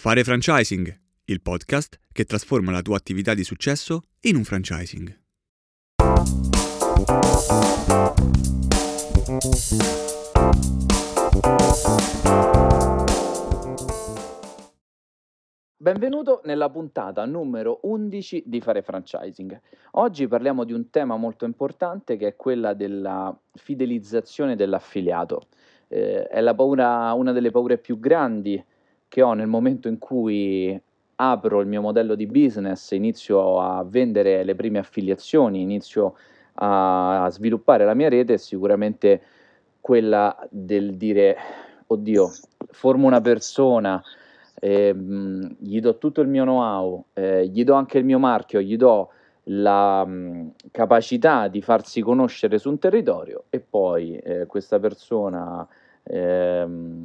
Fare franchising, il podcast che trasforma la tua attività di successo in un franchising. Benvenuto nella puntata numero 11 di Fare Franchising. Oggi parliamo di un tema molto importante che è quella della fidelizzazione dell'affiliato. Eh, è paura, una delle paure più grandi che ho nel momento in cui apro il mio modello di business, inizio a vendere le prime affiliazioni, inizio a sviluppare la mia rete, è sicuramente quella del dire, oddio, formo una persona, eh, gli do tutto il mio know-how, eh, gli do anche il mio marchio, gli do la mh, capacità di farsi conoscere su un territorio e poi eh, questa persona ehm,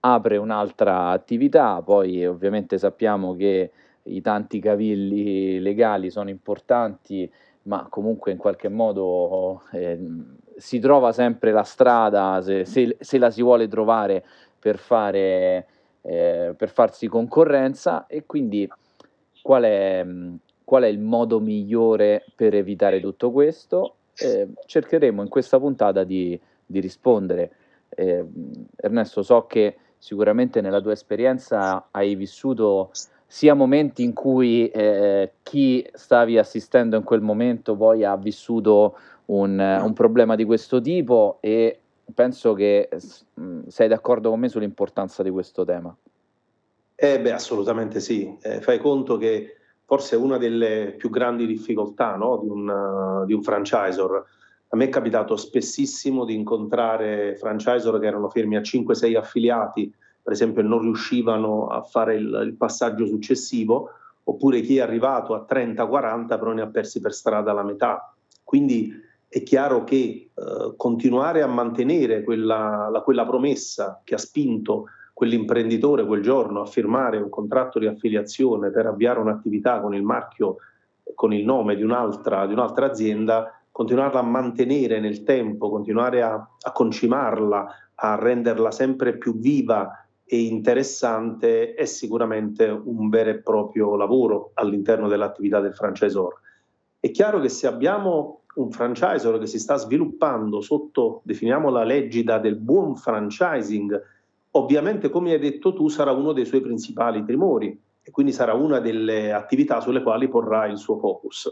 apre un'altra attività, poi ovviamente sappiamo che i tanti cavilli legali sono importanti, ma comunque in qualche modo eh, si trova sempre la strada, se, se, se, la si vuole trovare per, fare, eh, per farsi concorrenza e quindi qual è, qual è, il modo migliore per evitare tutto questo? Eh, cercheremo in questa puntata di, di rispondere. Eh, Ernesto, so che sicuramente nella tua esperienza hai vissuto sia momenti in cui eh, chi stavi assistendo in quel momento poi ha vissuto un, un problema di questo tipo e penso che mh, sei d'accordo con me sull'importanza di questo tema. Eh beh, assolutamente sì. Eh, fai conto che forse una delle più grandi difficoltà no, di, un, uh, di un franchisor a me è capitato spessissimo di incontrare franchisor che erano fermi a 5-6 affiliati, per esempio non riuscivano a fare il, il passaggio successivo, oppure chi è arrivato a 30-40 però ne ha persi per strada la metà. Quindi è chiaro che eh, continuare a mantenere quella, la, quella promessa che ha spinto quell'imprenditore quel giorno a firmare un contratto di affiliazione per avviare un'attività con il marchio, con il nome di un'altra, di un'altra azienda, continuarla a mantenere nel tempo, continuare a, a concimarla, a renderla sempre più viva e interessante è sicuramente un vero e proprio lavoro all'interno dell'attività del franchisor. È chiaro che se abbiamo un franchisor che si sta sviluppando sotto, definiamo la legida del buon franchising, ovviamente come hai detto tu sarà uno dei suoi principali timori e quindi sarà una delle attività sulle quali porrà il suo focus.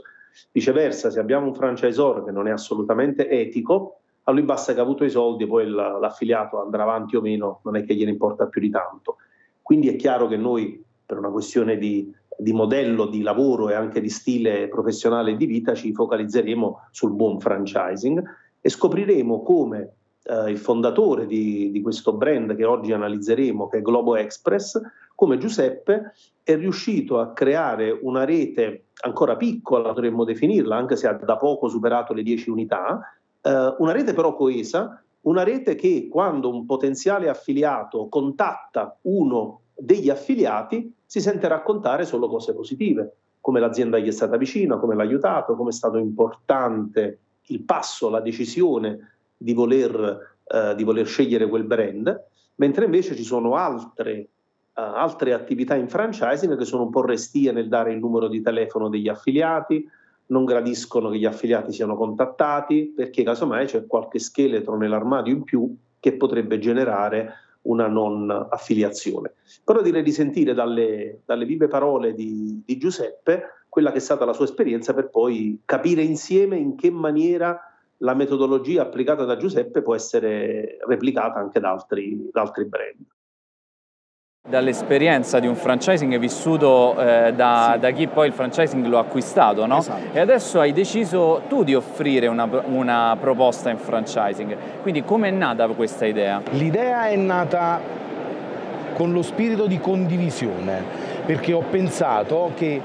Viceversa, se abbiamo un franchisor che non è assolutamente etico, a lui basta che ha avuto i soldi, poi l'affiliato andrà avanti o meno, non è che gliene importa più di tanto. Quindi è chiaro che noi, per una questione di, di modello di lavoro e anche di stile professionale e di vita, ci focalizzeremo sul buon franchising e scopriremo come eh, il fondatore di, di, questo brand che oggi analizzeremo, che è Globo Express, come Giuseppe è riuscito a creare una rete ancora piccola, dovremmo definirla, anche se ha da poco superato le 10 unità, eh, una rete però coesa, una rete che quando un potenziale affiliato contatta uno degli affiliati si sente raccontare solo cose positive, come l'azienda gli è stata vicina, come l'ha aiutato, come è stato importante il passo, la decisione di voler, eh, di voler scegliere quel brand, mentre invece ci sono altre Uh, altre attività in franchising che sono un po' restie nel dare il numero di telefono degli affiliati, non gradiscono che gli affiliati siano contattati perché casomai c'è qualche scheletro nell'armadio in più che potrebbe generare una non affiliazione. Però direi di sentire dalle, dalle vive parole di, di Giuseppe quella che è stata la sua esperienza per poi capire insieme in che maniera la metodologia applicata da Giuseppe può essere replicata anche da altri, da altri brand. Dall'esperienza di un franchising vissuto eh, da, sì. da, chi poi il franchising lo ha acquistato, no? Esatto. E adesso hai deciso tu di offrire una, una proposta in franchising. Quindi come è nata questa idea? L'idea è nata con lo spirito di condivisione, perché ho pensato che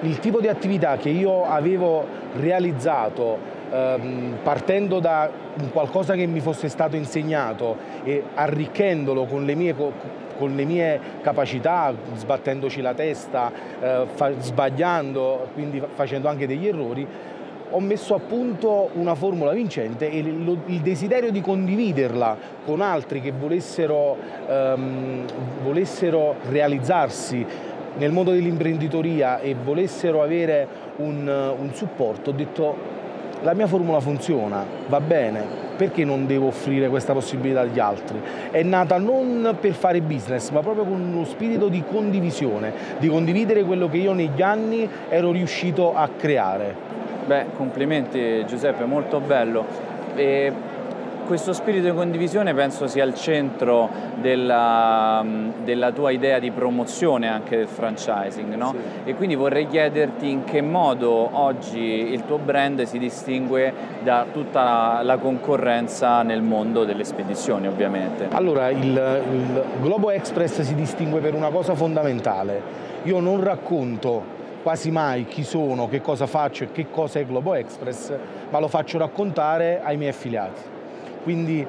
il tipo di attività che io avevo realizzato ehm, partendo da qualcosa che mi fosse stato insegnato e arricchendolo con le mie, con le mie capacità, sbattendoci la testa, eh, sbagliando, quindi facendo anche degli errori, ho messo a punto una formula vincente e il, il desiderio di condividerla con altri che volessero, um, volessero realizzarsi nel mondo dell'imprenditoria e volessero avere un, un supporto, ho detto la mia formula funziona, va bene, perché non devo offrire questa possibilità agli altri? È nata non per fare business, ma proprio con uno spirito di condivisione, di condividere quello che io negli anni ero riuscito a creare. Beh, complimenti Giuseppe, molto bello. E questo spirito di condivisione penso sia al centro della, della tua idea di promozione anche del franchising, no? sì. E quindi vorrei chiederti in che modo oggi il tuo brand si distingue da tutta la concorrenza nel mondo delle spedizioni, ovviamente. Allora, il, il Globo Express si distingue per una cosa fondamentale. Io non racconto quasi mai chi sono, che cosa faccio e che cosa è Globo Express, ma lo faccio raccontare ai miei affiliati. Quindi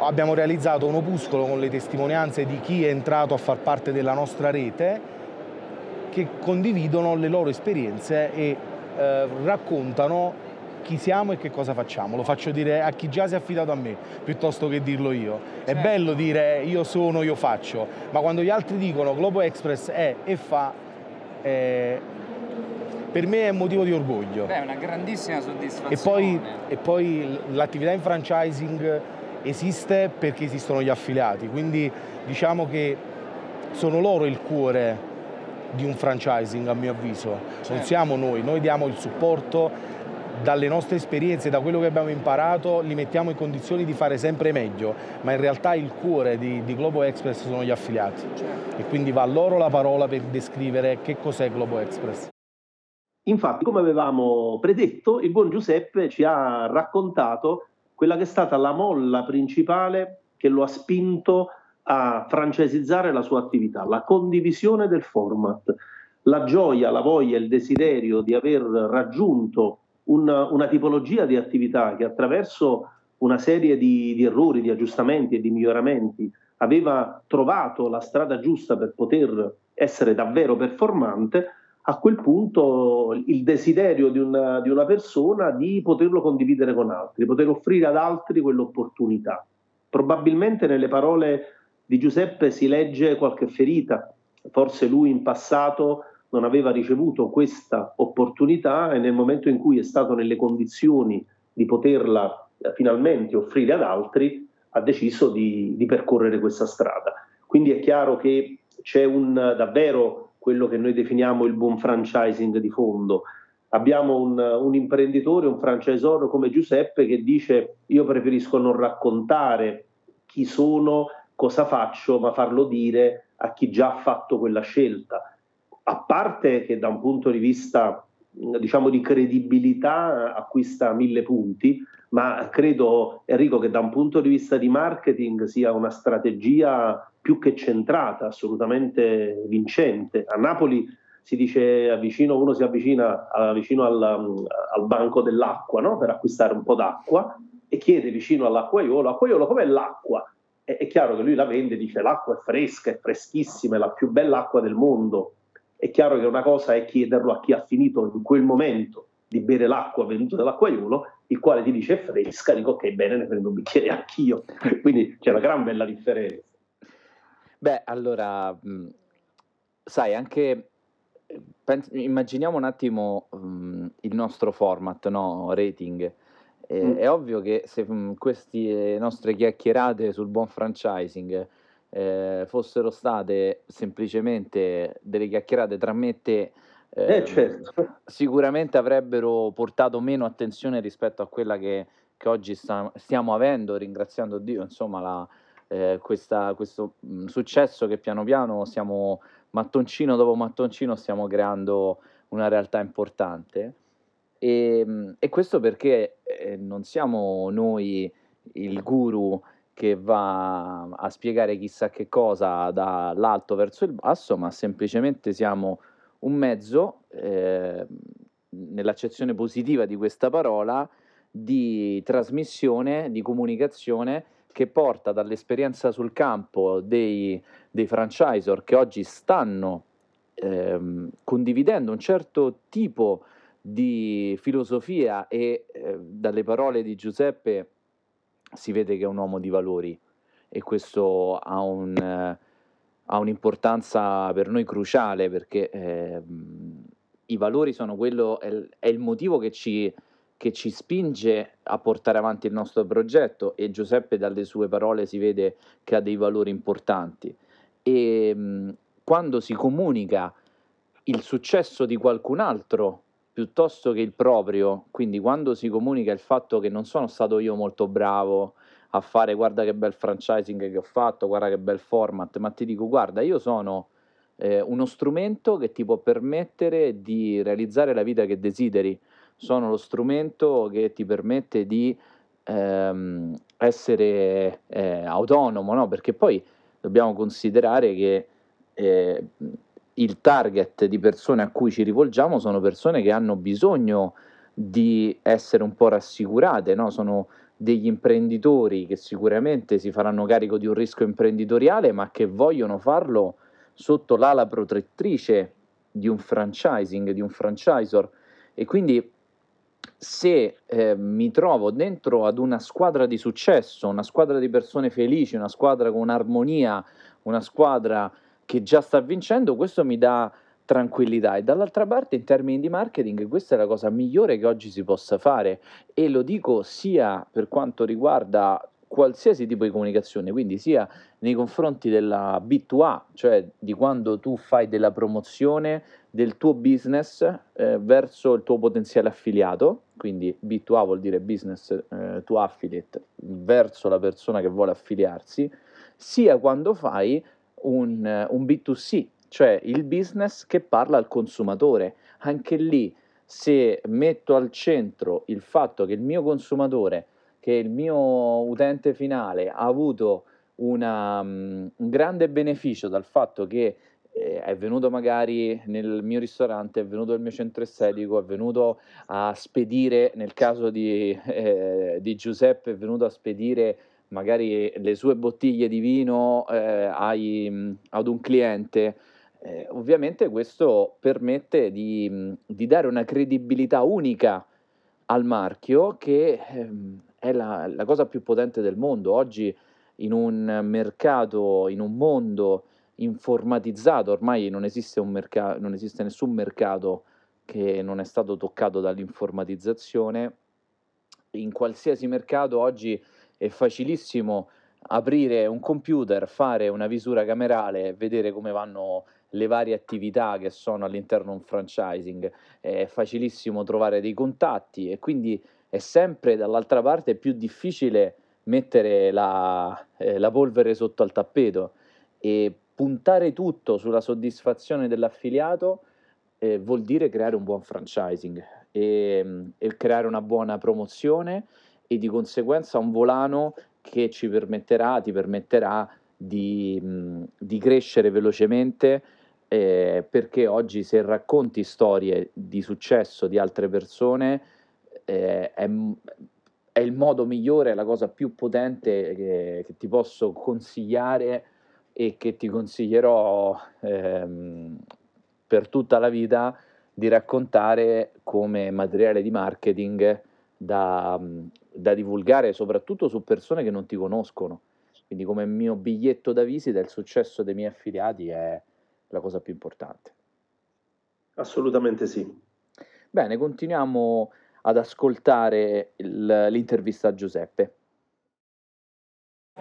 abbiamo realizzato un opuscolo con le testimonianze di chi è entrato a far parte della nostra rete che condividono le loro esperienze e eh, raccontano chi siamo e che cosa facciamo. Lo faccio dire a chi già si è affidato a me, piuttosto che dirlo io. È certo. bello dire io sono, io faccio, ma quando gli altri dicono Globo Express è e fa, eh, per me è un motivo di orgoglio. Beh, è una grandissima soddisfazione. E poi, e poi l'attività in franchising esiste perché esistono gli affiliati, quindi diciamo che sono loro il cuore di un franchising a mio avviso, certo. non siamo noi, noi diamo il supporto dalle nostre esperienze, da quello che abbiamo imparato, li mettiamo in condizioni di fare sempre meglio, ma in realtà il cuore di, di Globo Express sono gli affiliati certo. e quindi va a loro la parola per descrivere che cos'è Globo Express. Infatti, come avevamo predetto, il buon Giuseppe ci ha raccontato quella che è stata la molla principale che lo ha spinto a francesizzare la sua attività, la condivisione del format, la gioia, la voglia, il desiderio di aver raggiunto una, una tipologia di attività che attraverso una serie di, di errori, di aggiustamenti e di miglioramenti aveva trovato la strada giusta per poter essere davvero performante, a quel punto il desiderio di una, di una, persona di poterlo condividere con altri, poter offrire ad altri quell'opportunità. Probabilmente nelle parole di Giuseppe si legge qualche ferita, forse lui in passato non aveva ricevuto questa opportunità e nel momento in cui è stato nelle condizioni di poterla eh, finalmente offrire ad altri, ha deciso di, di percorrere questa strada. Quindi è chiaro che c'è un davvero quello che noi definiamo il buon franchising di fondo. Abbiamo un, un imprenditore, un franchisor come Giuseppe che dice io preferisco non raccontare chi sono, cosa faccio, ma farlo dire a chi già ha fatto quella scelta. A parte che da un punto di vista diciamo di credibilità acquista mille punti, ma credo Enrico che da un punto di vista di marketing sia una strategia più che centrata, assolutamente vincente. A Napoli si dice avvicino, uno si avvicina vicino al, al banco dell'acqua no? per acquistare un po' d'acqua e chiede vicino all'acquaiolo, acquaiolo com'è l'acqua? E, è chiaro che lui la vende, dice l'acqua è fresca, è freschissima, è la più bella acqua del mondo. È chiaro che una cosa è chiederlo a chi ha finito in quel momento di bere l'acqua venuta dall'acquaiolo, il quale ti dice è fresca, dico ok, bene, ne prendo un bicchiere anch'io. Quindi c'è una gran bella differenza. Beh, allora, mh, sai, anche pens- immaginiamo un attimo mh, il nostro format, no? Rating. Eh, mm. È ovvio che se mh, queste nostre chiacchierate sul buon franchising eh, fossero state semplicemente delle chiacchierate tra me e te, eh, eh, certo. sicuramente avrebbero portato meno attenzione rispetto a quella che, che oggi sta- stiamo avendo, ringraziando Dio, insomma, la, eh, questa, questo mh, successo che piano piano stiamo, mattoncino dopo mattoncino, stiamo creando una realtà importante. E, e questo perché eh, non siamo noi il guru che va a spiegare chissà che cosa dall'alto verso il basso, ma semplicemente siamo un mezzo, eh, nell'accezione positiva di questa parola, di trasmissione, di comunicazione che porta dall'esperienza sul campo dei, dei franchisor che oggi stanno ehm, condividendo un certo tipo di filosofia e eh, dalle parole di Giuseppe si vede che è un uomo di valori e questo ha, un, eh, ha un'importanza per noi cruciale perché eh, i valori sono quello, è, è il motivo che ci, che ci spinge a portare avanti il nostro progetto e Giuseppe dalle sue parole si vede che ha dei valori importanti. E mh, quando si comunica il successo di qualcun altro piuttosto che il proprio, quindi quando si comunica il fatto che non sono stato io molto bravo a fare guarda che bel franchising che ho fatto, guarda che bel format, ma ti dico guarda io sono eh, uno strumento che ti può permettere di realizzare la vita che desideri, sono lo strumento che ti permette di ehm, essere eh, autonomo, no? perché poi dobbiamo considerare che eh, il target di persone a cui ci rivolgiamo sono persone che hanno bisogno di essere un po' rassicurate, no? sono degli imprenditori che sicuramente si faranno carico di un rischio imprenditoriale, ma che vogliono farlo sotto l'ala protettrice di un franchising, di un franchisor. E quindi se eh, mi trovo dentro ad una squadra di successo, una squadra di persone felici, una squadra con armonia, una squadra che già sta vincendo, questo mi dà tranquillità. E dall'altra parte in termini di marketing questa è la cosa migliore che oggi si possa fare. E lo dico sia per quanto riguarda qualsiasi tipo di comunicazione, quindi sia nei confronti della B2A, cioè di quando tu fai della promozione del tuo business eh, verso il tuo potenziale affiliato, quindi B2A vuol dire business eh, to affiliate verso la persona che vuole affiliarsi, sia quando fai un, un B2C, cioè il business che parla al consumatore. Anche lì, se metto al centro il fatto che il mio consumatore, che il mio utente finale ha avuto una, um, un grande beneficio dal fatto che eh, è venuto magari nel mio ristorante, è venuto al mio centro estetico, è venuto a spedire, nel caso di, eh, di Giuseppe, è venuto a spedire magari le sue bottiglie di vino eh, ai, ad un cliente, eh, ovviamente questo permette di, di, dare una credibilità unica al marchio che ehm, è la, la, cosa più potente del mondo. Oggi in un mercato, in un mondo informatizzato, ormai non esiste, un mercato, non esiste nessun mercato che non è stato toccato dall'informatizzazione. In qualsiasi mercato oggi è facilissimo aprire un computer, fare una visura camerale, vedere come vanno le varie attività che sono all'interno di un franchising, è facilissimo trovare dei contatti e quindi è sempre dall'altra parte più difficile mettere la, eh, la polvere sotto al tappeto. E puntare tutto sulla soddisfazione dell'affiliato eh, vuol dire creare un buon franchising e, e creare una buona promozione e di conseguenza un volano che ci permetterà, ti permetterà di, di crescere velocemente eh, perché oggi se racconti storie di successo di altre persone eh, è, è, il modo migliore, la cosa più potente che, che, ti posso consigliare e che ti consiglierò ehm, per tutta la vita di raccontare come materiale di marketing da, da divulgare soprattutto su persone che non ti conoscono. Quindi come mio biglietto da visita il successo dei miei affiliati è la cosa più importante. Assolutamente sì. Bene, continuiamo ad ascoltare il, l'intervista a Giuseppe.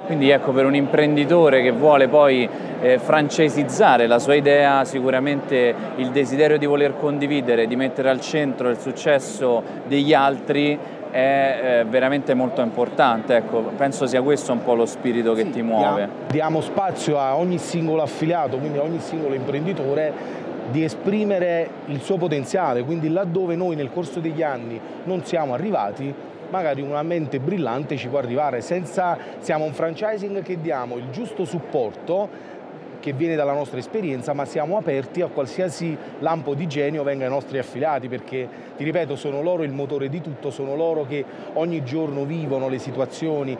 Quindi ecco, per un imprenditore che vuole poi eh, francesizzare la sua idea, sicuramente il desiderio di voler condividere, di mettere al centro il successo degli altri è eh, veramente molto importante. Ecco, penso sia questo un po' lo spirito che sì, ti muove. Diamo spazio a ogni singolo affiliato, quindi a ogni singolo imprenditore di esprimere il suo potenziale, quindi laddove noi nel corso degli anni non siamo arrivati, magari una mente brillante ci può arrivare, senza, siamo un franchising che diamo il giusto supporto che viene dalla nostra esperienza, ma siamo aperti a qualsiasi lampo di genio venga ai nostri affiliati, perché ti ripeto, sono loro il motore di tutto, sono loro che ogni giorno vivono le situazioni,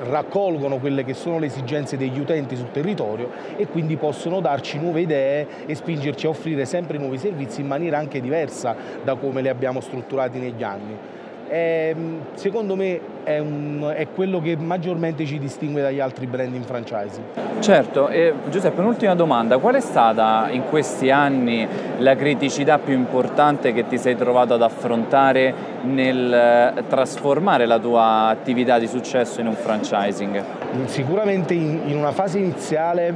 raccolgono quelle che sono le esigenze degli utenti sul territorio e quindi possono darci nuove idee e spingerci a offrire sempre nuovi servizi in maniera anche diversa da come li abbiamo strutturati negli anni è, ehm, secondo me è, un, è, quello che maggiormente ci distingue dagli altri brand in franchising. Certo, e Giuseppe, un'ultima domanda, qual è stata in questi anni la criticità più importante che ti sei trovato ad affrontare nel eh, trasformare la tua attività di successo in un franchising? Sicuramente in, in una fase iniziale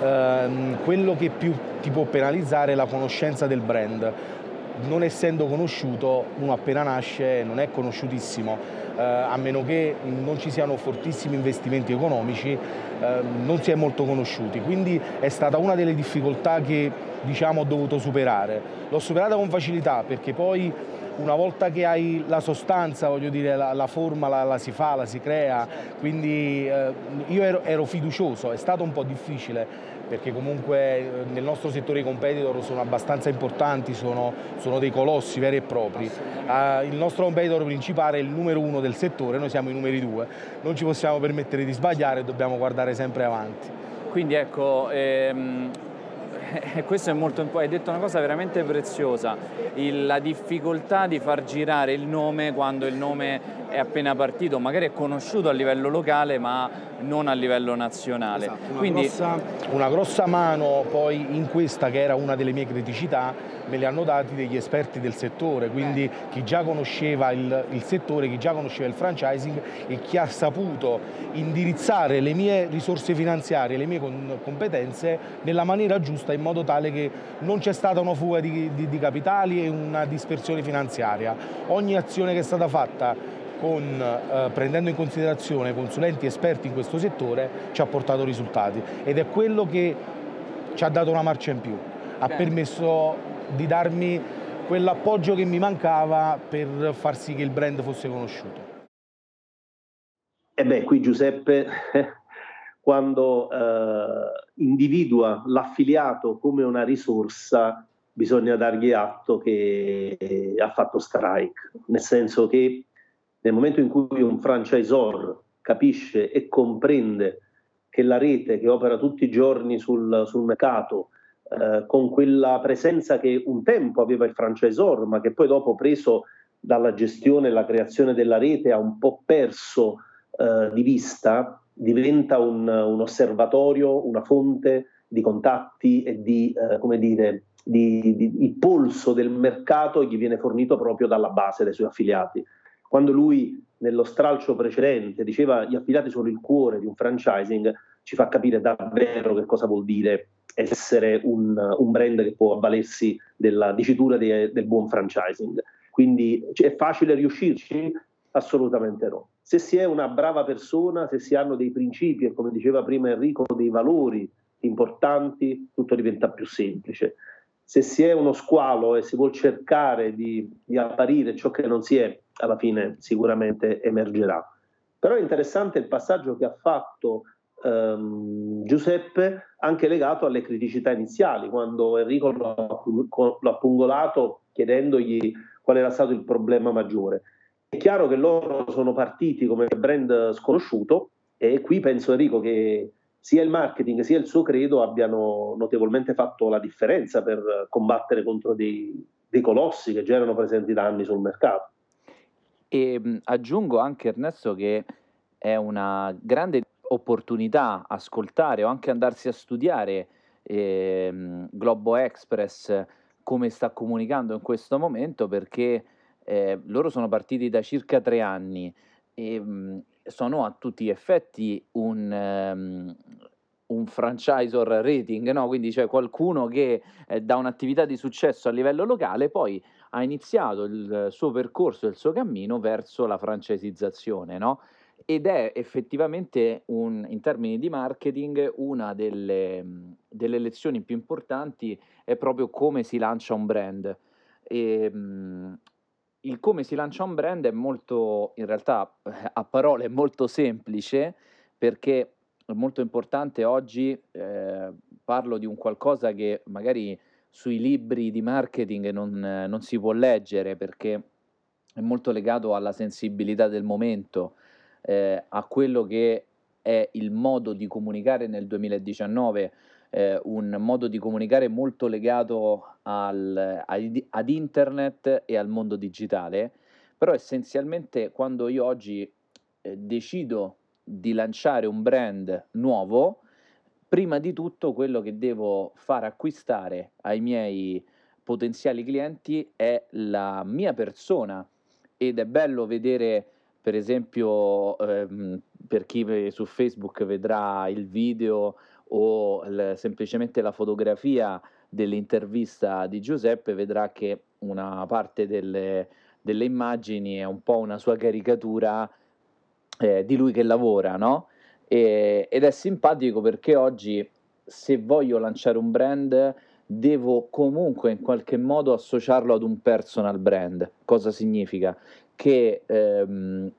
ehm, quello che più ti può penalizzare è la conoscenza del brand non essendo conosciuto, uno appena nasce non è conosciutissimo, eh, a meno che non ci siano fortissimi investimenti economici, eh, non si è molto conosciuti. Quindi è stata una delle difficoltà che diciamo, ho dovuto superare. L'ho superata con facilità perché poi una volta che hai la sostanza, voglio dire, la, la forma la, la, si fa, la si crea, quindi eh, io ero, ero fiducioso, è stato un po' difficile perché comunque eh, nel nostro settore i competitor sono abbastanza importanti, sono, sono dei colossi veri e propri. Uh, il nostro competitor principale è il numero uno del settore, noi siamo i numeri due, non ci possiamo permettere di sbagliare, dobbiamo guardare sempre avanti. Quindi ecco, ehm, questo è molto importante, hai detto una cosa veramente preziosa, il, la difficoltà di far girare il nome quando il nome è appena partito, magari è conosciuto a livello locale ma non a livello nazionale. Esatto, una, Quindi... grossa, una grossa mano poi in questa che era una delle mie criticità me li hanno dati degli esperti del settore, quindi eh. chi già conosceva il, il, settore, chi già conosceva il franchising e chi ha saputo indirizzare le mie risorse finanziarie, le mie competenze nella maniera giusta in modo tale che non c'è stata una fuga di, di, di capitali e una dispersione finanziaria. Ogni azione che è stata fatta con, eh, prendendo in considerazione consulenti esperti in questo settore ci ha portato risultati ed è quello che ci ha dato una marcia in più, ha Bene. permesso di darmi quell'appoggio che mi mancava per far sì che il brand fosse conosciuto. E beh, qui Giuseppe, quando eh, individua l'affiliato come una risorsa, bisogna dargli atto che ha fatto strike, nel senso che nel momento in cui un franchisor capisce e comprende che la rete che opera tutti i giorni sul, sul mercato, eh, con quella presenza che un tempo aveva il franchisor, ma che poi dopo preso dalla gestione e la creazione della rete ha un po' perso eh, di vista, diventa un, un, osservatorio, una fonte di contatti e di, eh, come dire, di, di, il polso del mercato gli viene fornito proprio dalla base dei suoi affiliati. Quando lui nello stralcio precedente diceva gli affiliati sono il cuore di un franchising, ci fa capire davvero che cosa vuol dire essere un, un brand che può avvalersi della dicitura de, del buon franchising. Quindi cioè, è facile riuscirci? Assolutamente no. Se si è una brava persona, se si hanno dei principi e come diceva prima Enrico, dei valori importanti, tutto diventa più semplice. Se si è uno squalo e si vuole cercare di, di apparire ciò che non si è, alla fine sicuramente emergerà. Però è interessante il passaggio che ha fatto ehm, Giuseppe, anche legato alle criticità iniziali, quando Enrico l'ha pungolato chiedendogli qual era stato il problema maggiore. È chiaro che loro sono partiti come brand sconosciuto e qui penso Enrico che sia il marketing sia il suo credo abbiano notevolmente fatto la differenza per combattere contro dei, dei colossi che già erano presenti da anni sul mercato. E aggiungo anche Ernesto che è una grande opportunità ascoltare o anche andarsi a studiare eh, Globo Express come sta comunicando in questo momento perché eh, loro sono partiti da circa tre anni e mh, sono a tutti gli effetti un, um, un franchisor rating, no? quindi c'è qualcuno che eh, da un'attività di successo a livello locale poi ha iniziato il suo percorso, il suo cammino verso la francesizzazione, no? ed è effettivamente un, in termini di marketing una delle, delle, lezioni più importanti è proprio come si lancia un brand. E, il come si lancia un brand è molto, in realtà a parole è molto semplice perché molto importante oggi, eh, parlo di un qualcosa che magari sui libri di marketing non, non si può leggere perché è molto legato alla sensibilità del momento, eh, a quello che è il modo di comunicare nel 2019, eh, un modo di comunicare molto legato al, ad internet e al mondo digitale, però essenzialmente quando io oggi eh, decido di lanciare un brand nuovo, prima di tutto quello che devo far acquistare ai miei potenziali clienti è la mia persona. Ed è bello vedere per esempio ehm, per chi su Facebook vedrà il video o l- semplicemente la fotografia dell'intervista di Giuseppe vedrà che una parte delle, delle immagini è un po' una sua caricatura eh, di lui che lavora, no? E, ed è simpatico perché oggi se voglio lanciare un brand devo comunque in qualche modo associarlo ad un personal brand. Cosa significa? Che ehm,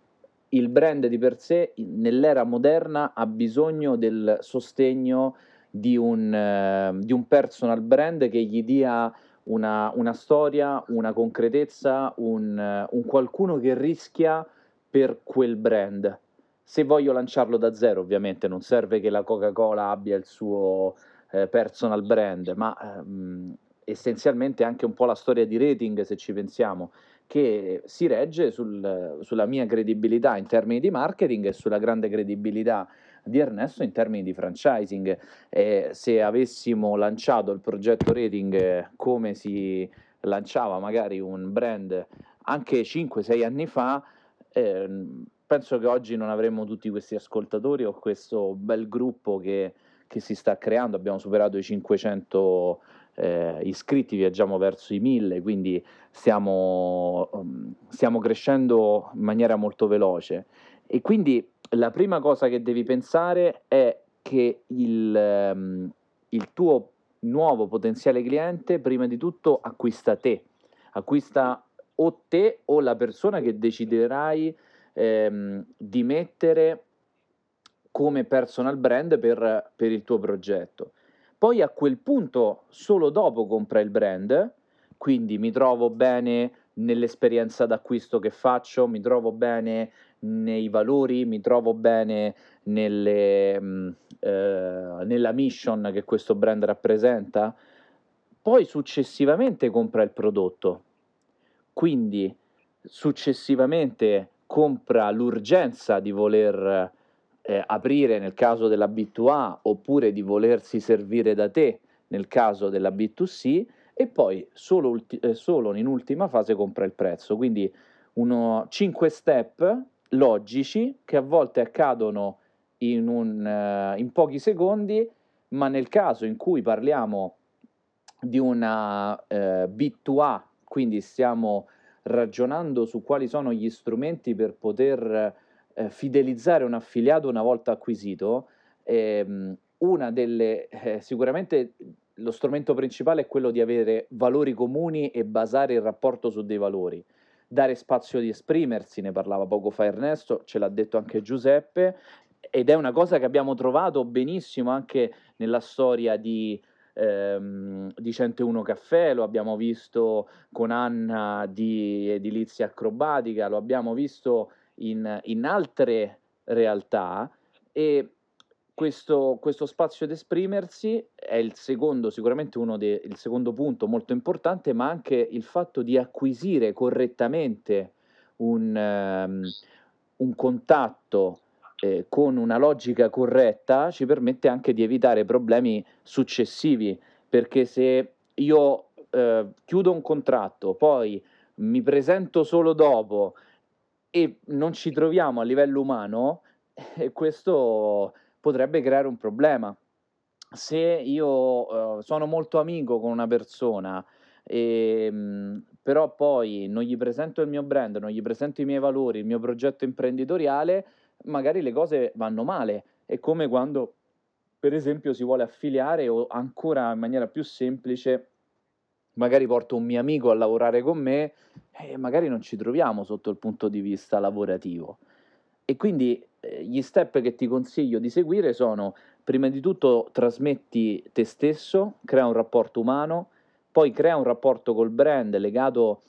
il brand di per sé nell'era moderna ha bisogno del sostegno di un, eh, di un personal brand che gli dia una, una storia, una concretezza, un, un qualcuno che rischia per quel brand. Se voglio lanciarlo da zero, ovviamente non serve che la Coca-Cola abbia il suo eh, personal brand, ma ehm, essenzialmente anche un po' la storia di rating, se ci pensiamo, che si regge sul, sulla mia credibilità in termini di marketing e sulla grande credibilità di Ernesto in termini di franchising. Eh, se avessimo lanciato il progetto rating come si lanciava magari un brand anche 5-6 anni fa, eh, penso che oggi non avremmo tutti questi ascoltatori o questo bel gruppo che, che si sta creando. Abbiamo superato i 500 eh, iscritti, viaggiamo verso i 1000, quindi stiamo, um, stiamo crescendo in maniera molto veloce. E quindi la prima cosa che devi pensare è che il, um, il tuo nuovo potenziale cliente prima di tutto acquista te, acquista o te o la persona che deciderai ehm, di mettere come personal brand per, per il tuo progetto. Poi a quel punto, solo dopo compra il brand, quindi mi trovo bene nell'esperienza d'acquisto che faccio, mi trovo bene nei valori, mi trovo bene nelle, mm, eh, nella mission che questo brand rappresenta, poi successivamente compra il prodotto. Quindi successivamente compra l'urgenza di voler eh, aprire nel caso della B2A oppure di volersi servire da te nel caso della B2C e poi solo, ulti- eh, solo in ultima fase compra il prezzo. Quindi uno, 5 step logici che a volte accadono in, un, uh, in pochi secondi, ma nel caso in cui parliamo di una eh, B2A, quindi stiamo ragionando su quali sono gli strumenti per poter eh, fidelizzare un affiliato una volta acquisito, ehm, una delle, eh, sicuramente lo strumento principale è quello di avere valori comuni e basare il rapporto su dei valori. Dare spazio di esprimersi, ne parlava poco fa Ernesto, ce l'ha detto anche Giuseppe, ed è una cosa che abbiamo trovato benissimo anche nella storia di, ehm, di 101 Caffè, lo abbiamo visto con Anna di Edilizia Acrobatica, lo abbiamo visto in, in altre realtà e questo, questo, spazio di esprimersi è il secondo, sicuramente uno dei, il secondo punto molto importante, ma anche il fatto di acquisire correttamente un, um, un contatto eh, con una logica corretta ci permette anche di evitare problemi successivi, perché se io eh, chiudo un contratto, poi mi presento solo dopo e non ci troviamo a livello umano, e questo potrebbe creare un problema. Se io uh, sono molto amico con una persona, e, ehm, però poi non gli presento il mio brand, non gli presento i miei valori, il mio progetto imprenditoriale, magari le cose vanno male. È come quando, per esempio, si vuole affiliare o ancora in maniera più semplice magari porto un mio amico a lavorare con me e magari non ci troviamo sotto il punto di vista lavorativo. e quindi eh, gli step che ti consiglio di seguire sono, prima di tutto, trasmetti te stesso, crea un rapporto umano, poi crea un rapporto col brand legato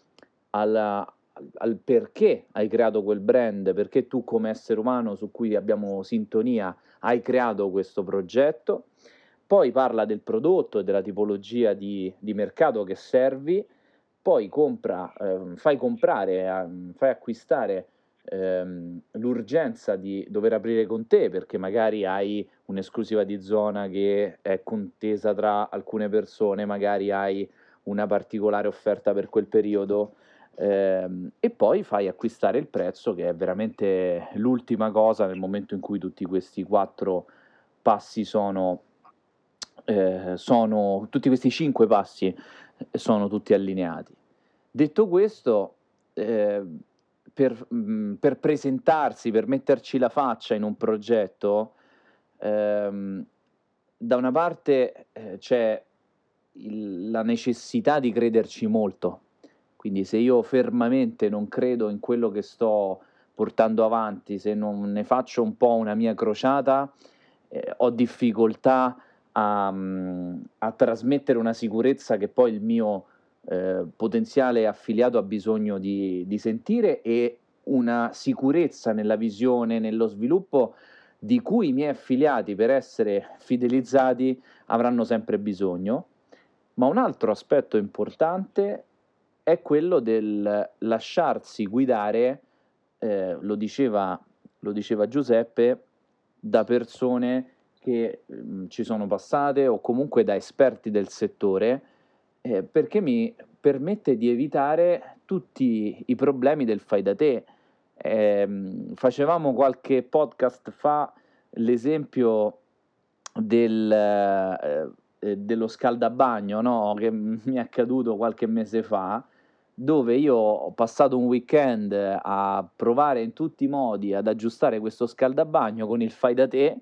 alla, al perché hai creato quel brand, perché tu come essere umano su cui abbiamo sintonia hai creato questo progetto, poi parla del prodotto e della tipologia di, di mercato che servi, poi compra, eh, fai comprare, eh, fai acquistare ehm, l'urgenza di dover aprire con te perché magari hai un'esclusiva di zona che è contesa tra alcune persone, magari hai una particolare offerta per quel periodo. Ehm, e poi fai acquistare il prezzo che è veramente l'ultima cosa nel momento in cui tutti questi quattro passi sono, eh, sono tutti questi cinque passi sono tutti allineati. Detto questo, eh, per, mh, mm, per, presentarsi, per metterci la faccia in un progetto, ehm, da una parte eh, c'è il, la necessità di crederci molto, quindi se io fermamente non credo in quello che sto portando avanti, se non ne faccio un po' una mia crociata, eh, ho difficoltà a, a, trasmettere una sicurezza che poi il mio eh, potenziale affiliato ha bisogno di, di sentire e una sicurezza nella visione, nello sviluppo di cui i miei affiliati per essere fidelizzati avranno sempre bisogno. Ma un altro aspetto importante è quello del lasciarsi guidare, eh, lo, diceva, lo, diceva, Giuseppe, da persone che mh, mm, ci sono passate o comunque da esperti del settore, eh, perché mi permette di evitare tutti i problemi del fai da te. Eh, facevamo qualche podcast fa l'esempio del, eh, eh, dello scaldabagno no? che mi è accaduto qualche mese fa dove io ho passato un weekend a provare in tutti i modi ad aggiustare questo scaldabagno con il fai da te,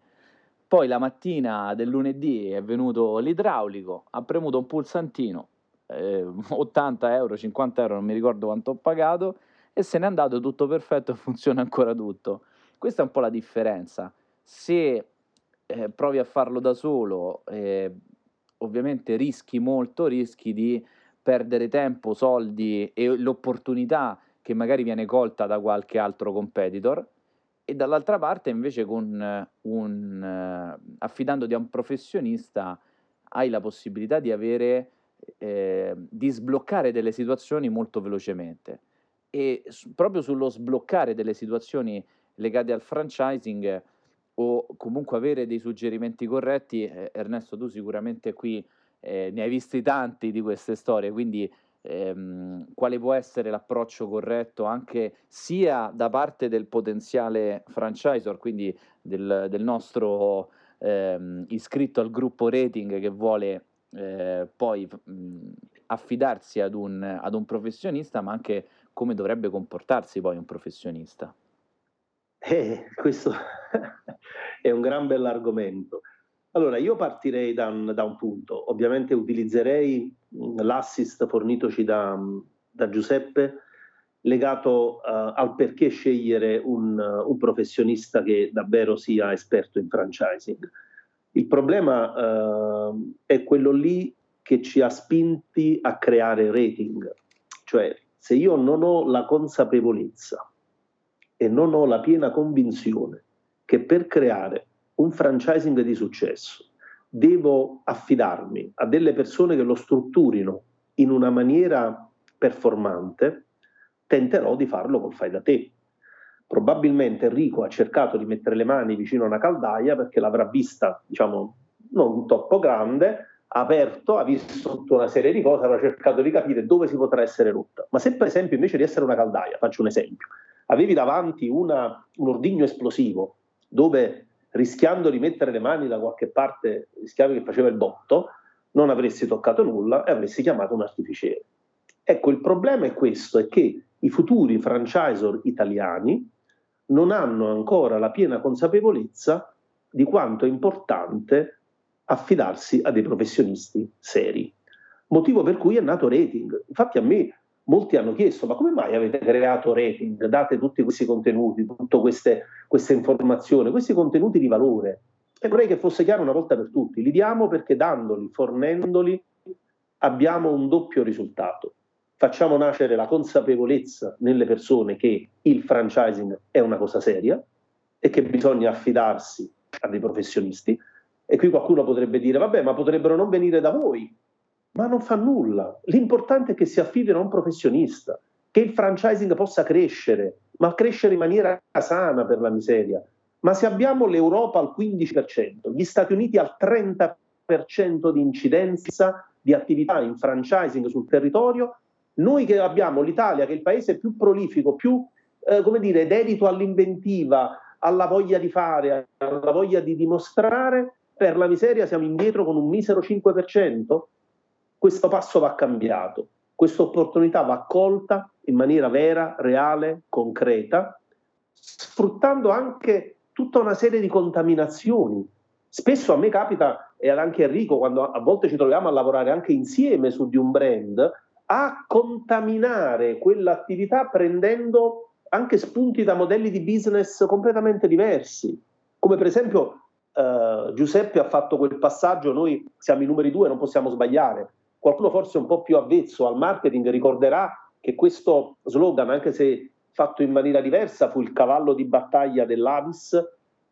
poi la mattina del lunedì è venuto l'idraulico, ha premuto un pulsantino, eh, 80 euro, 50 euro, non mi ricordo quanto ho pagato, e se n'è andato tutto perfetto funziona ancora tutto. Questa è un po' la differenza. Se eh, provi a farlo da solo, eh, ovviamente rischi molto, rischi di perdere tempo, soldi e l'opportunità che magari viene colta da qualche altro competitor e dall'altra parte invece con un, uh, affidandoti a un professionista hai la possibilità di avere eh, di sbloccare delle situazioni molto velocemente. E su, proprio sullo sbloccare delle situazioni legate al franchising o comunque avere dei suggerimenti corretti eh, Ernesto tu sicuramente qui eh, ne hai visti tanti di queste storie, quindi ehm, quale può essere l'approccio corretto anche sia da parte del potenziale franchisor, quindi del, del nostro ehm, iscritto al gruppo rating che vuole eh, poi mh, affidarsi ad un, ad un professionista, ma anche come dovrebbe comportarsi poi un professionista. Eh, questo è un gran bell'argomento. Allora, io partirei da un, da un punto. Ovviamente utilizzerei mm, l'assist fornitoci da, da Giuseppe legato uh, al perché scegliere un, uh, un, professionista che davvero sia esperto in franchising. Il problema uh, è quello lì che ci ha spinti a creare rating, cioè se io non ho la consapevolezza e non ho la piena convinzione che per creare un franchising di successo, devo affidarmi a delle persone che lo strutturino in una maniera performante, tenterò di farlo col fai da te. Probabilmente Enrico ha cercato di mettere le mani vicino a una caldaia perché l'avrà vista, diciamo, non troppo grande, aperto, ha visto tutta una serie di cose, avrà cercato di capire dove si potrà essere rotta. Ma se per esempio invece di essere una caldaia, faccio un esempio, avevi davanti una, un ordigno esplosivo dove rischiando di mettere le mani da qualche parte, rischiavi che faceva il botto, non avresti toccato nulla e avresti chiamato un artificiere. Ecco, il problema è questo, è che i futuri franchisor italiani non hanno ancora la piena consapevolezza di quanto è importante affidarsi a dei professionisti seri. Motivo per cui è nato Rating. Infatti a me molti hanno chiesto ma come mai avete creato rating, date tutti questi contenuti, tutte queste, queste informazioni, questi contenuti di valore? E vorrei che fosse chiaro una volta per tutti, li diamo perché dandoli, fornendoli, abbiamo un doppio risultato. Facciamo nascere la consapevolezza nelle persone che il franchising è una cosa seria e che bisogna affidarsi a dei professionisti. E qui qualcuno potrebbe dire, vabbè, ma potrebbero non venire da voi, ma non fa nulla. L'importante è che si affidino a un professionista, che il franchising possa crescere, ma crescere in maniera sana per la miseria. Ma se abbiamo l'Europa al 15%, gli Stati Uniti al 30% di incidenza di attività in franchising sul territorio, noi che abbiamo l'Italia, che è il paese più prolifico, più eh, come dire, dedito all'inventiva, alla voglia di fare, alla voglia di dimostrare, per la miseria siamo indietro con un misero 5%, questo passo va cambiato, questa opportunità va colta in maniera vera, reale, concreta, sfruttando anche tutta una serie di contaminazioni. Spesso a me capita, e anche Enrico, quando a volte ci troviamo a lavorare anche insieme su di un brand, a contaminare quell'attività prendendo anche spunti da modelli di business completamente diversi. Come per esempio eh, Giuseppe ha fatto quel passaggio, noi siamo i numeri due, non possiamo sbagliare qualcuno forse un po' più avvezzo al marketing ricorderà che questo slogan, anche se fatto in maniera diversa, fu il cavallo di battaglia dell'Avis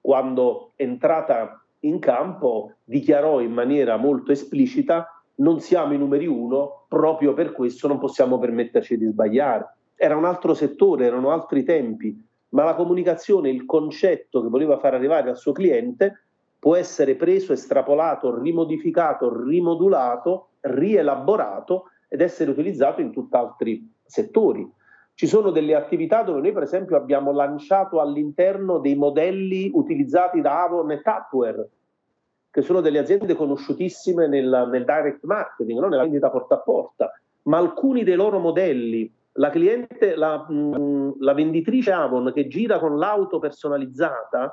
quando entrata in campo dichiarò in maniera molto esplicita non siamo i numeri uno, proprio per questo non possiamo permetterci di sbagliare. Era un altro settore, erano altri tempi, ma la comunicazione, il concetto che voleva far arrivare al suo cliente può essere preso, estrapolato, rimodificato, rimodulato rielaborato ed essere utilizzato in tutt'altri settori. Ci sono delle attività dove noi per esempio abbiamo lanciato all'interno dei modelli utilizzati da Avon e Tapware, che sono delle aziende conosciutissime nel, nel direct marketing, no? nella vendita porta a porta, ma alcuni dei loro modelli, la cliente, la, mh, mm, la venditrice Avon che gira con l'auto personalizzata,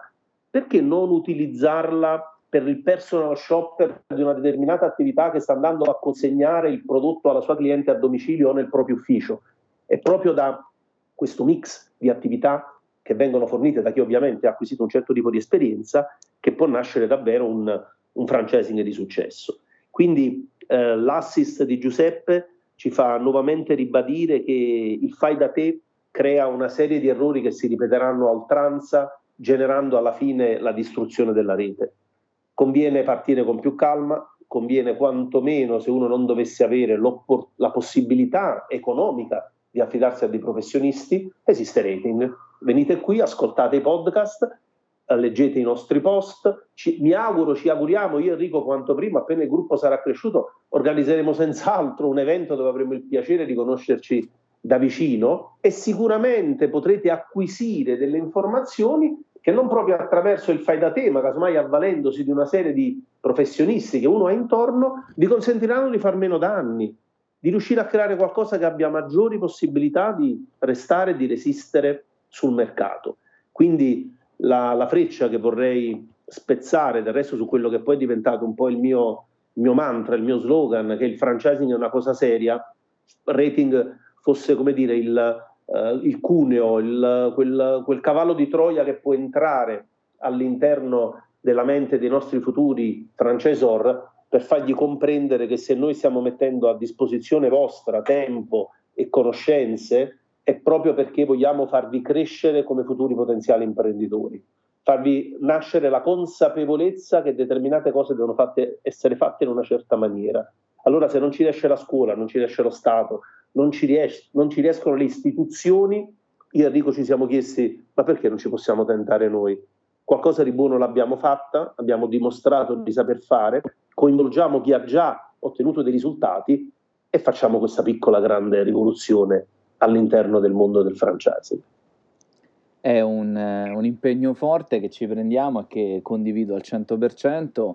perché non utilizzarla per il personal shopper di una determinata attività che sta andando a consegnare il prodotto alla sua cliente a domicilio o nel proprio ufficio. È proprio da questo mix di attività che vengono fornite da chi ovviamente ha acquisito un certo tipo di esperienza che può nascere davvero un, un franchising di successo. Quindi eh, l'assist di Giuseppe ci fa nuovamente ribadire che il fai da te crea una serie di errori che si ripeteranno a oltranza, generando alla fine la distruzione della rete. Conviene partire con più calma, conviene quantomeno, se uno non dovesse avere la possibilità economica di affidarsi a dei professionisti, esiste rating. Venite qui, ascoltate i podcast, leggete i nostri post. Ci, mi auguro, ci auguriamo, io Enrico, quanto prima, appena il gruppo sarà cresciuto, organizzeremo senz'altro un evento dove avremo il piacere di conoscerci da vicino e sicuramente potrete acquisire delle informazioni che non proprio attraverso il fai da te, ma casomai avvalendosi di una serie di professionisti che uno ha intorno, vi consentiranno di far meno danni, di riuscire a creare qualcosa che abbia maggiori possibilità di restare e di resistere sul mercato. Quindi la, la, freccia che vorrei spezzare del resto su quello che poi è diventato un po' il mio, il mio mantra, il mio slogan, che il franchising è una cosa seria, rating fosse come dire il, uh, il cuneo, il, quel, quel cavallo di Troia che può entrare all'interno della mente dei nostri futuri francesor per fargli comprendere che se noi stiamo mettendo a disposizione vostra tempo e conoscenze è proprio perché vogliamo farvi crescere come futuri potenziali imprenditori, farvi nascere la consapevolezza che determinate cose devono fatte, essere fatte in una certa maniera. Allora se non ci riesce la scuola, non ci riesce lo Stato, non ci, ries- non ci riescono le istituzioni, io e Enrico ci siamo chiesti ma perché non ci possiamo tentare noi? Qualcosa di buono l'abbiamo fatta, abbiamo dimostrato di saper fare, coinvolgiamo chi ha già ottenuto dei risultati e facciamo questa piccola grande rivoluzione all'interno del mondo del franchising. È un, un, impegno forte che ci prendiamo e che condivido al 100%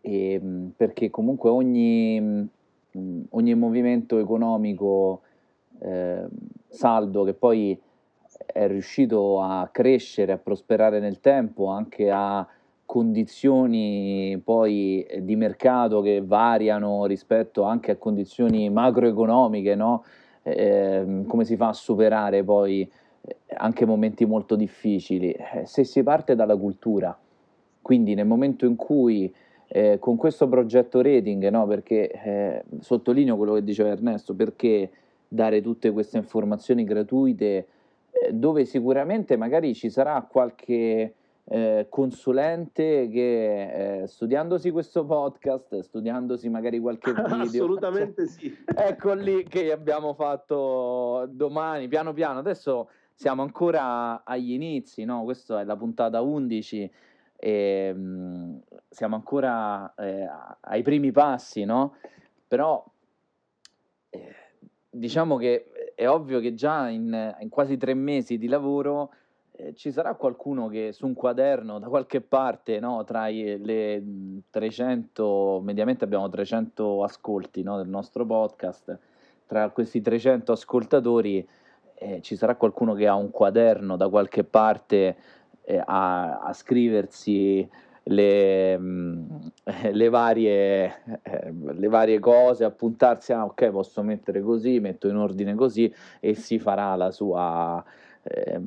e, perché comunque ogni ogni movimento economico eh, saldo che poi è riuscito a crescere, a prosperare nel tempo, anche a condizioni poi di mercato che variano rispetto anche a condizioni macroeconomiche, no? eh, come si fa a superare poi eh, anche momenti molto difficili? Eh, se si parte dalla cultura, quindi nel momento in cui eh, con questo progetto rating, no, perché eh, sottolineo quello che diceva Ernesto, perché dare tutte queste informazioni gratuite eh, dove sicuramente magari ci sarà qualche eh, consulente che eh, studiandosi questo podcast, studiandosi magari qualche video, assolutamente cioè, sì. Ecco lì che abbiamo fatto domani, piano piano. Adesso siamo ancora agli inizi, no? Questa è la puntata 11 e mh, mm, siamo ancora eh, ai primi passi, no? Però eh, diciamo che è ovvio che già in, in quasi tre mesi di lavoro eh, ci sarà qualcuno che su un quaderno da qualche parte, no, tra le 300, mediamente abbiamo 300 ascolti no, del nostro podcast, tra questi 300 ascoltatori eh, ci sarà qualcuno che ha un quaderno da qualche parte eh, a, a, scriversi le, mm, le, varie, eh, le, varie, cose, appuntarsi, ah ok posso mettere così, metto in ordine così e si farà la sua, eh,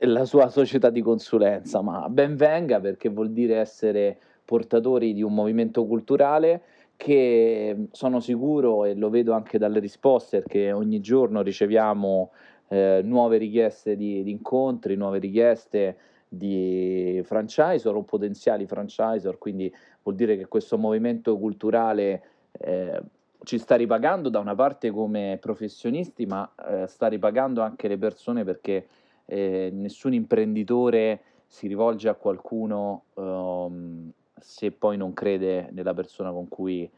la sua società di consulenza, ma ben venga perché vuol dire essere portatori di un movimento culturale che sono sicuro e lo vedo anche dalle risposte perché ogni giorno riceviamo eh, nuove richieste di, di incontri, nuove richieste di franchisor o potenziali franchisor, quindi vuol dire che questo movimento culturale eh, ci sta ripagando da una parte come professionisti, ma eh, sta ripagando anche le persone perché eh, nessun imprenditore si rivolge a qualcuno um, se poi non crede nella persona con cui,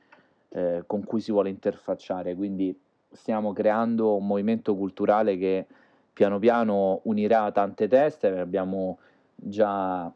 eh, con cui si vuole interfacciare. Quindi stiamo creando un movimento culturale che piano piano unirà tante teste, abbiamo già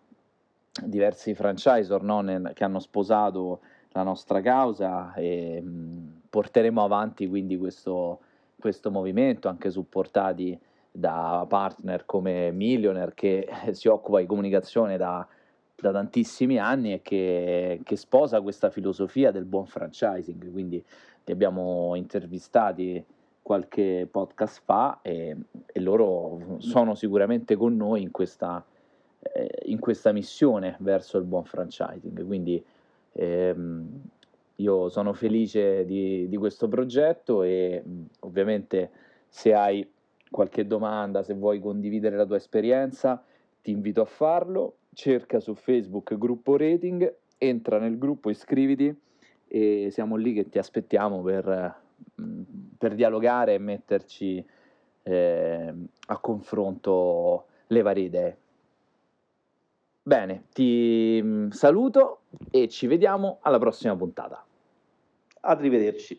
diversi franchisor no, nel, che hanno sposato la nostra causa e mh, porteremo avanti quindi questo, questo movimento anche supportati da partner come Millionaire che si occupa di comunicazione da, da tantissimi anni e che, che, sposa questa filosofia del buon franchising, quindi li abbiamo intervistati qualche podcast fa e, e loro sono sicuramente con noi in questa, eh, in questa missione verso il buon franchising. Quindi ehm, io sono felice di, di, questo progetto e ovviamente se hai qualche domanda, se vuoi condividere la tua esperienza, ti invito a farlo. Cerca su Facebook gruppo rating, entra nel gruppo, iscriviti e siamo lì che ti aspettiamo per, per dialogare e metterci eh, a confronto le varie idee. Bene, ti mm, saluto e ci vediamo alla prossima puntata. Arrivederci.